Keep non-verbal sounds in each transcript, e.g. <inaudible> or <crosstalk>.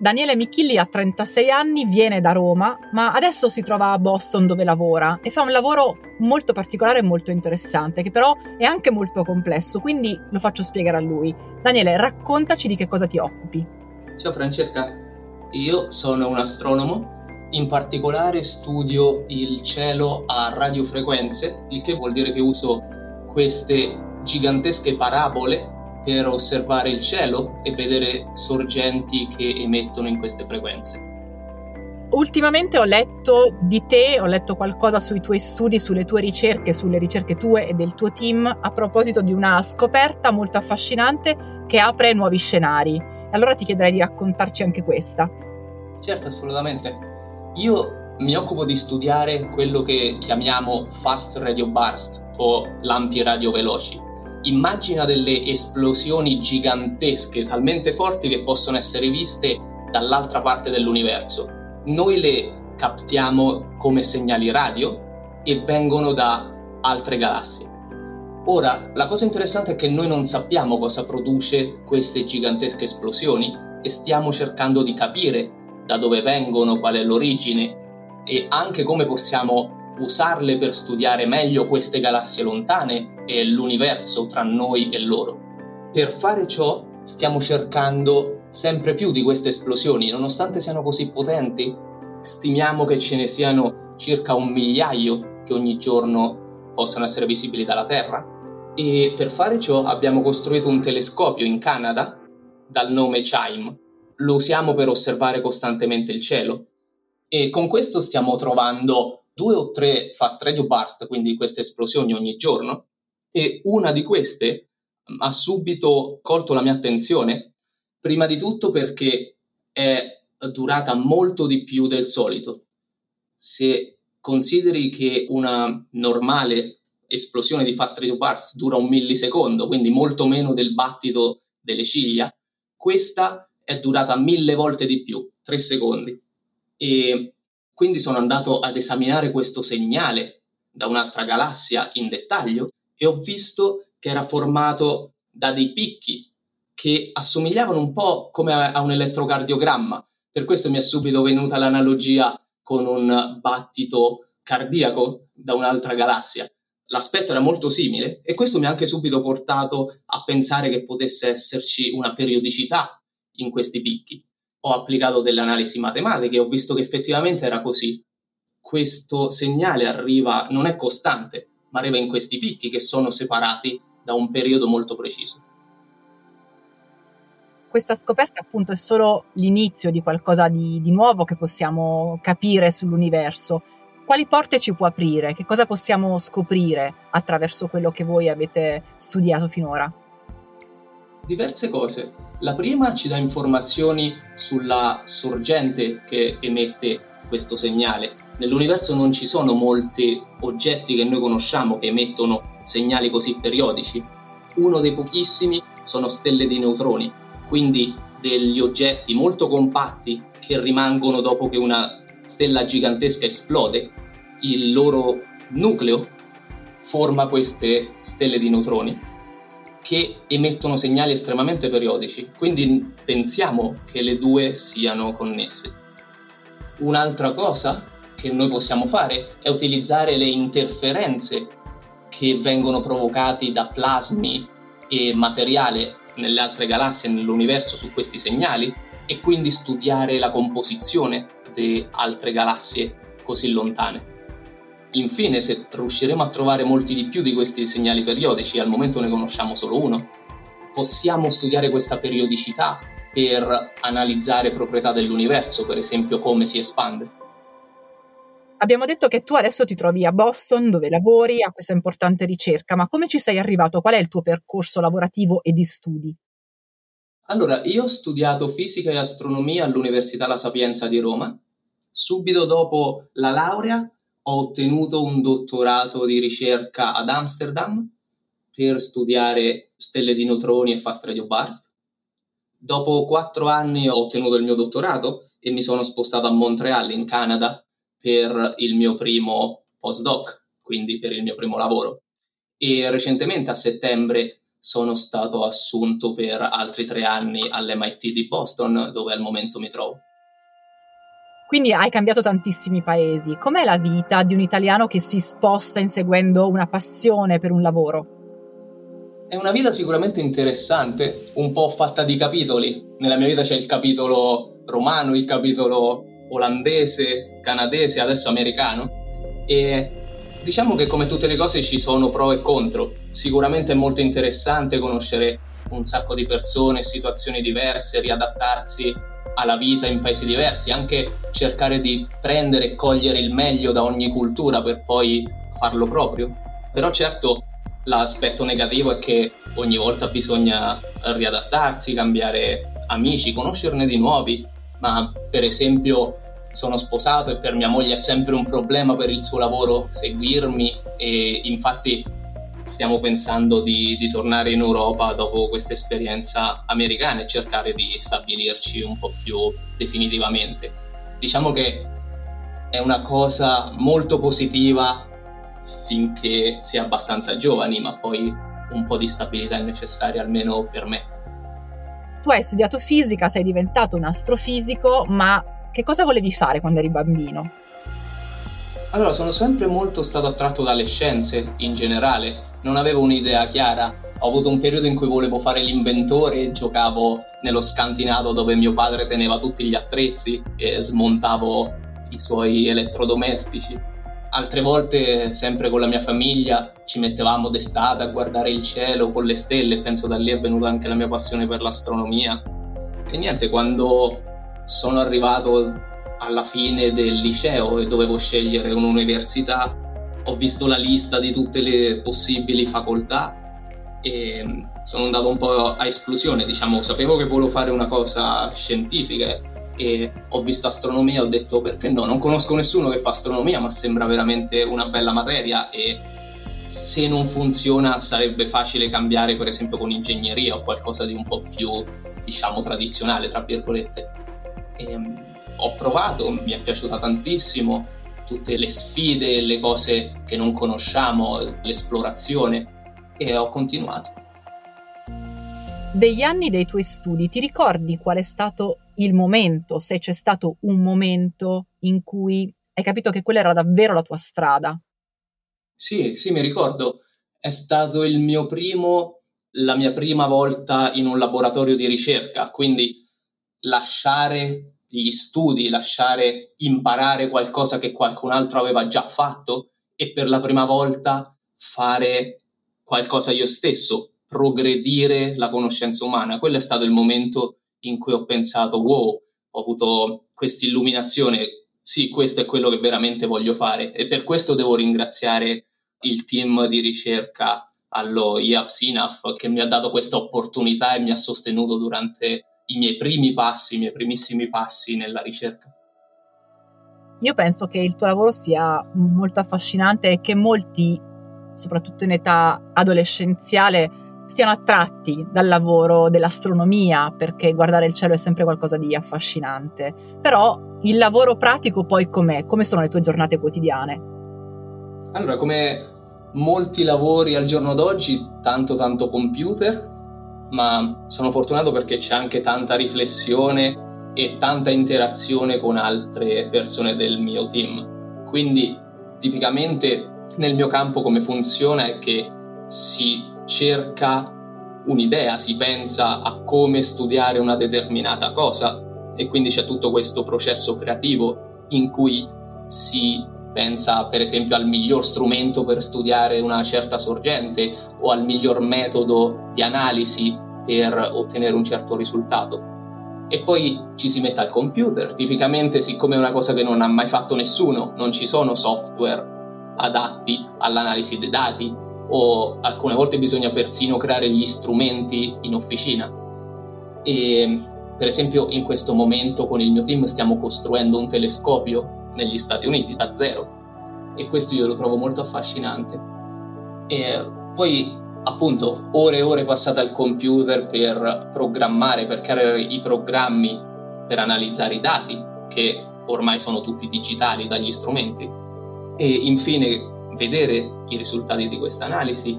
Daniele Michilli ha 36 anni, viene da Roma, ma adesso si trova a Boston dove lavora e fa un lavoro molto particolare e molto interessante, che però è anche molto complesso, quindi lo faccio spiegare a lui. Daniele, raccontaci di che cosa ti occupi. Ciao Francesca, io sono un astronomo, in particolare studio il cielo a radiofrequenze, il che vuol dire che uso queste gigantesche parabole per osservare il cielo e vedere sorgenti che emettono in queste frequenze. Ultimamente ho letto di te, ho letto qualcosa sui tuoi studi, sulle tue ricerche, sulle ricerche tue e del tuo team a proposito di una scoperta molto affascinante che apre nuovi scenari. Allora ti chiederei di raccontarci anche questa. Certo, assolutamente. Io mi occupo di studiare quello che chiamiamo fast radio burst o lampi radio veloci Immagina delle esplosioni gigantesche, talmente forti che possono essere viste dall'altra parte dell'universo. Noi le captiamo come segnali radio e vengono da altre galassie. Ora, la cosa interessante è che noi non sappiamo cosa produce queste gigantesche esplosioni e stiamo cercando di capire da dove vengono, qual è l'origine e anche come possiamo usarle per studiare meglio queste galassie lontane e l'universo tra noi e loro. Per fare ciò stiamo cercando sempre più di queste esplosioni, nonostante siano così potenti, stimiamo che ce ne siano circa un migliaio che ogni giorno possano essere visibili dalla Terra e per fare ciò abbiamo costruito un telescopio in Canada dal nome CHIME. Lo usiamo per osservare costantemente il cielo e con questo stiamo trovando due o tre fast radio burst, quindi queste esplosioni ogni giorno, e una di queste ha subito colto la mia attenzione, prima di tutto perché è durata molto di più del solito. Se consideri che una normale esplosione di fast radio burst dura un millisecondo, quindi molto meno del battito delle ciglia, questa è durata mille volte di più, tre secondi. E quindi sono andato ad esaminare questo segnale da un'altra galassia in dettaglio e ho visto che era formato da dei picchi che assomigliavano un po' come a un elettrocardiogramma. Per questo mi è subito venuta l'analogia con un battito cardiaco da un'altra galassia. L'aspetto era molto simile e questo mi ha anche subito portato a pensare che potesse esserci una periodicità in questi picchi ho applicato delle analisi matematiche e ho visto che effettivamente era così. Questo segnale arriva, non è costante, ma arriva in questi picchi che sono separati da un periodo molto preciso. Questa scoperta appunto è solo l'inizio di qualcosa di, di nuovo che possiamo capire sull'universo. Quali porte ci può aprire? Che cosa possiamo scoprire attraverso quello che voi avete studiato finora? Diverse cose. La prima ci dà informazioni sulla sorgente che emette questo segnale. Nell'universo non ci sono molti oggetti che noi conosciamo che emettono segnali così periodici. Uno dei pochissimi sono stelle di neutroni, quindi degli oggetti molto compatti che rimangono dopo che una stella gigantesca esplode. Il loro nucleo forma queste stelle di neutroni che emettono segnali estremamente periodici, quindi pensiamo che le due siano connesse. Un'altra cosa che noi possiamo fare è utilizzare le interferenze che vengono provocate da plasmi e materiale nelle altre galassie e nell'universo su questi segnali e quindi studiare la composizione di altre galassie così lontane. Infine, se riusciremo a trovare molti di più di questi segnali periodici, al momento ne conosciamo solo uno, possiamo studiare questa periodicità per analizzare proprietà dell'universo, per esempio come si espande. Abbiamo detto che tu adesso ti trovi a Boston dove lavori a questa importante ricerca, ma come ci sei arrivato? Qual è il tuo percorso lavorativo e di studi? Allora, io ho studiato fisica e astronomia all'Università La Sapienza di Roma Subito dopo la laurea ho ottenuto un dottorato di ricerca ad Amsterdam per studiare stelle di neutroni e fast radio burst. Dopo quattro anni ho ottenuto il mio dottorato e mi sono spostato a Montreal, in Canada, per il mio primo postdoc, quindi per il mio primo lavoro. E recentemente, a settembre, sono stato assunto per altri tre anni all'MIT di Boston, dove al momento mi trovo. Quindi hai cambiato tantissimi paesi. Com'è la vita di un italiano che si sposta inseguendo una passione per un lavoro? È una vita sicuramente interessante, un po' fatta di capitoli. Nella mia vita c'è il capitolo romano, il capitolo olandese, canadese, adesso americano. E diciamo che come tutte le cose ci sono pro e contro. Sicuramente è molto interessante conoscere un sacco di persone, situazioni diverse, riadattarsi alla vita in paesi diversi, anche cercare di prendere e cogliere il meglio da ogni cultura per poi farlo proprio. Però certo L'aspetto negativo è che ogni volta bisogna riadattarsi, cambiare amici, conoscerne di nuovi, ma per esempio sono sposato e per mia moglie è sempre un problema per il suo lavoro seguirmi e infatti stiamo pensando di, di tornare in Europa dopo questa esperienza americana e cercare di stabilirci un po' più definitivamente. Diciamo che è una cosa molto positiva finché si è abbastanza giovani, ma poi un po' di stabilità è necessaria almeno per me. Tu hai studiato fisica, sei diventato un astrofisico, ma che cosa volevi fare quando eri bambino? Allora, sono sempre molto stato attratto dalle scienze in generale, non avevo un'idea chiara. Ho avuto un periodo in cui volevo fare l'inventore e giocavo nello scantinato dove mio padre teneva tutti gli attrezzi e smontavo i suoi elettrodomestici Altre volte, sempre con la mia famiglia, ci mettevamo d'estate a guardare il cielo con le stelle, penso da lì è venuta anche la mia passione per l'astronomia. E niente, quando sono arrivato alla fine del liceo e dovevo scegliere un'università, ho visto la lista di tutte le possibili facoltà e sono andato un po' a esclusione, diciamo, sapevo che volevo fare una cosa scientifica e ho visto astronomia ho detto perché no, non conosco nessuno che fa astronomia ma sembra veramente una bella materia e se non funziona sarebbe facile cambiare per esempio con ingegneria o qualcosa di un po' più diciamo tradizionale tra virgolette. E, ehm, ho provato, mi è piaciuta tantissimo tutte le sfide, le cose che non conosciamo, l'esplorazione e ho continuato. Degli anni dei tuoi studi, ti ricordi qual è stato il momento, se c'è stato un momento in cui hai capito che quella era davvero la tua strada. Sì, sì, mi ricordo. È stato il mio primo, la mia prima volta in un laboratorio di ricerca, quindi lasciare gli studi, lasciare imparare qualcosa che qualcun altro aveva già fatto e per la prima volta fare qualcosa io stesso, progredire la conoscenza umana. Quello è stato il momento in cui ho pensato, wow, ho avuto questa illuminazione, sì, questo è quello che veramente voglio fare e per questo devo ringraziare il team di ricerca allo IAPSINAF che mi ha dato questa opportunità e mi ha sostenuto durante i miei primi passi, i miei primissimi passi nella ricerca. Io penso che il tuo lavoro sia molto affascinante e che molti, soprattutto in età adolescenziale, siano attratti dal lavoro dell'astronomia, perché guardare il cielo è sempre qualcosa di affascinante. Però il lavoro pratico poi com'è? Come sono le tue giornate quotidiane? Allora, come molti lavori al giorno d'oggi, tanto tanto computer, ma sono fortunato perché c'è anche tanta riflessione e tanta interazione con altre persone del mio team. Quindi tipicamente nel mio campo come funziona è che si cerca un'idea, si pensa a come studiare una determinata cosa e quindi c'è tutto questo processo creativo in cui si pensa per esempio al miglior strumento per studiare una certa sorgente o al miglior metodo di analisi per ottenere un certo risultato. E poi ci si mette al computer, tipicamente siccome è una cosa che non ha mai fatto nessuno, non ci sono software adatti all'analisi dei dati, o alcune volte bisogna persino creare gli strumenti in officina. E Per esempio, in questo momento con il mio team stiamo costruendo un telescopio negli Stati Uniti da zero e questo io lo trovo molto affascinante. E poi, appunto, ore e ore passate al computer per programmare, per creare i programmi per analizzare i dati, che ormai sono tutti digitali dagli strumenti. E infine vedere i risultati di questa analisi,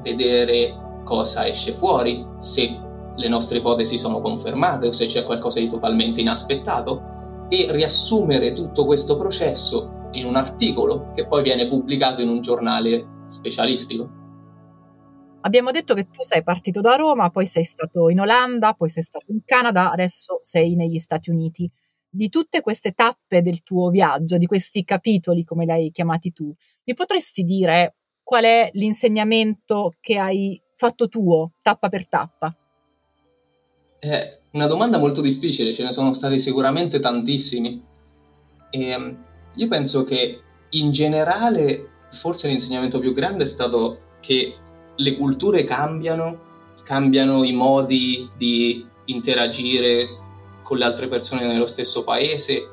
vedere cosa esce fuori, se le nostre ipotesi sono confermate o se c'è qualcosa di totalmente inaspettato e riassumere tutto questo processo in un articolo che poi viene pubblicato in un giornale specialistico. Abbiamo detto che tu sei partito da Roma, poi sei stato in Olanda, poi sei stato in Canada, adesso sei negli Stati Uniti. Di tutte queste tappe del tuo viaggio, di questi capitoli, come li hai chiamati tu, mi potresti dire qual è l'insegnamento che hai fatto tuo, tappa per tappa? È una domanda molto difficile, ce ne sono stati sicuramente tantissimi. E ehm, io penso che in generale forse l'insegnamento più grande è stato che le culture cambiano, cambiano i modi di interagire con le altre persone nello stesso paese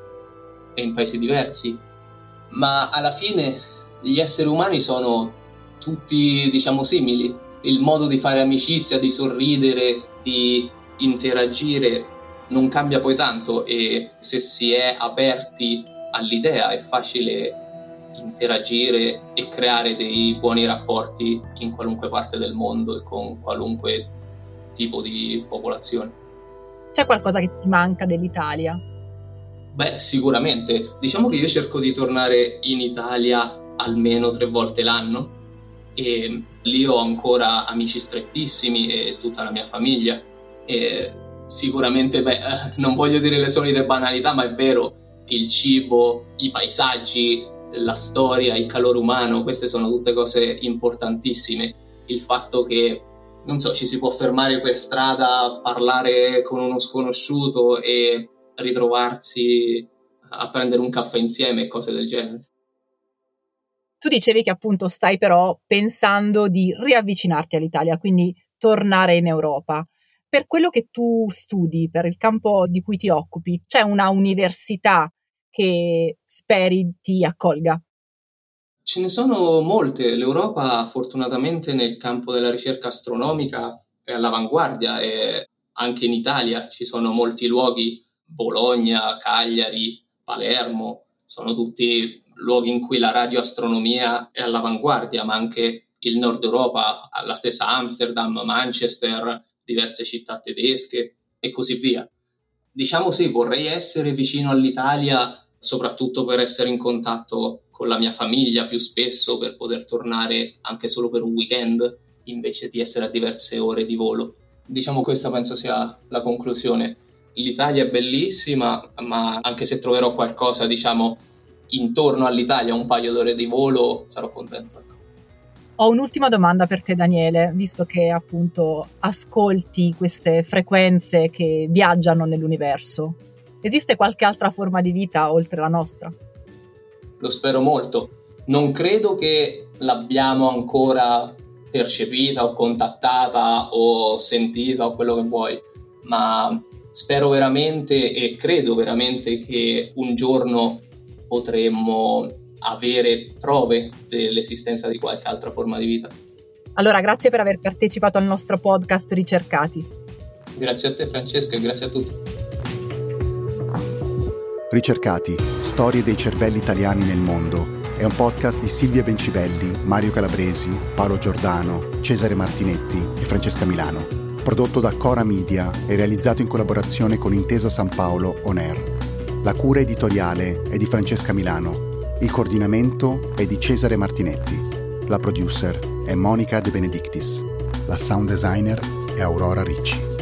e in paesi diversi, ma alla fine gli esseri umani sono tutti, diciamo, simili. Il modo di fare amicizia, di sorridere, di interagire non cambia poi tanto e se si è aperti all'idea è facile interagire e creare dei buoni rapporti in qualunque parte del mondo e con qualunque tipo di popolazione. C'è qualcosa che ti manca dell'Italia? Beh, sicuramente. Diciamo che io cerco di tornare in Italia almeno tre volte l'anno e lì ho ancora amici strettissimi e tutta la mia famiglia e sicuramente, beh, <laughs> non voglio dire le solite banalità, ma è vero, il cibo, i paesaggi, la storia, il calore umano, queste sono tutte cose importantissime. Il fatto che, non so, ci si può fermare per strada, parlare con uno sconosciuto e ritrovarsi a prendere un caffè insieme e cose del genere. Tu dicevi che appunto stai però pensando di riavvicinarti all'Italia, quindi tornare in Europa. Per quello che tu studi, per il campo di cui ti occupi, c'è una università che speri ti accolga? Ce ne sono molte. L'Europa fortunatamente nel campo della ricerca astronomica è all'avanguardia e anche in Italia ci sono molti luoghi, Bologna, Cagliari, Palermo, sono tutti luoghi in cui la radioastronomia è all'avanguardia, ma anche il nord Europa, la stessa Amsterdam, Manchester, diverse città tedesche e così via. Diciamo sì, vorrei essere vicino all'Italia soprattutto per essere in contatto con la mia famiglia più spesso, per poter tornare anche solo per un weekend, invece di essere a diverse ore di volo. Diciamo questa penso sia la conclusione. L'Italia è bellissima, ma anche se troverò qualcosa, diciamo, intorno all'Italia, un paio d'ore di volo, sarò contento. Ho un'ultima domanda per te, Daniele, visto che appunto ascolti queste frequenze che viaggiano nell'universo. Esiste qualche altra forma di vita oltre la nostra? Lo spero molto. Non credo che l'abbiamo ancora percepita o contattata o sentita o quello che vuoi, ma spero veramente e credo veramente che un giorno potremmo avere prove dell'esistenza di qualche altra forma di vita. Allora, grazie per aver partecipato al nostro podcast Ricercati. Grazie a te Francesca e grazie a tutti. Ricercati, storie dei cervelli italiani nel mondo è un podcast di Silvia Bencibelli, Mario Calabresi, Paolo Giordano, Cesare Martinetti e Francesca Milano. Prodotto da Cora Media e realizzato in collaborazione con Intesa San Paolo On Air. La cura editoriale è di Francesca Milano. Il coordinamento è di Cesare Martinetti. La producer è Monica De Benedictis. La sound designer è Aurora Ricci.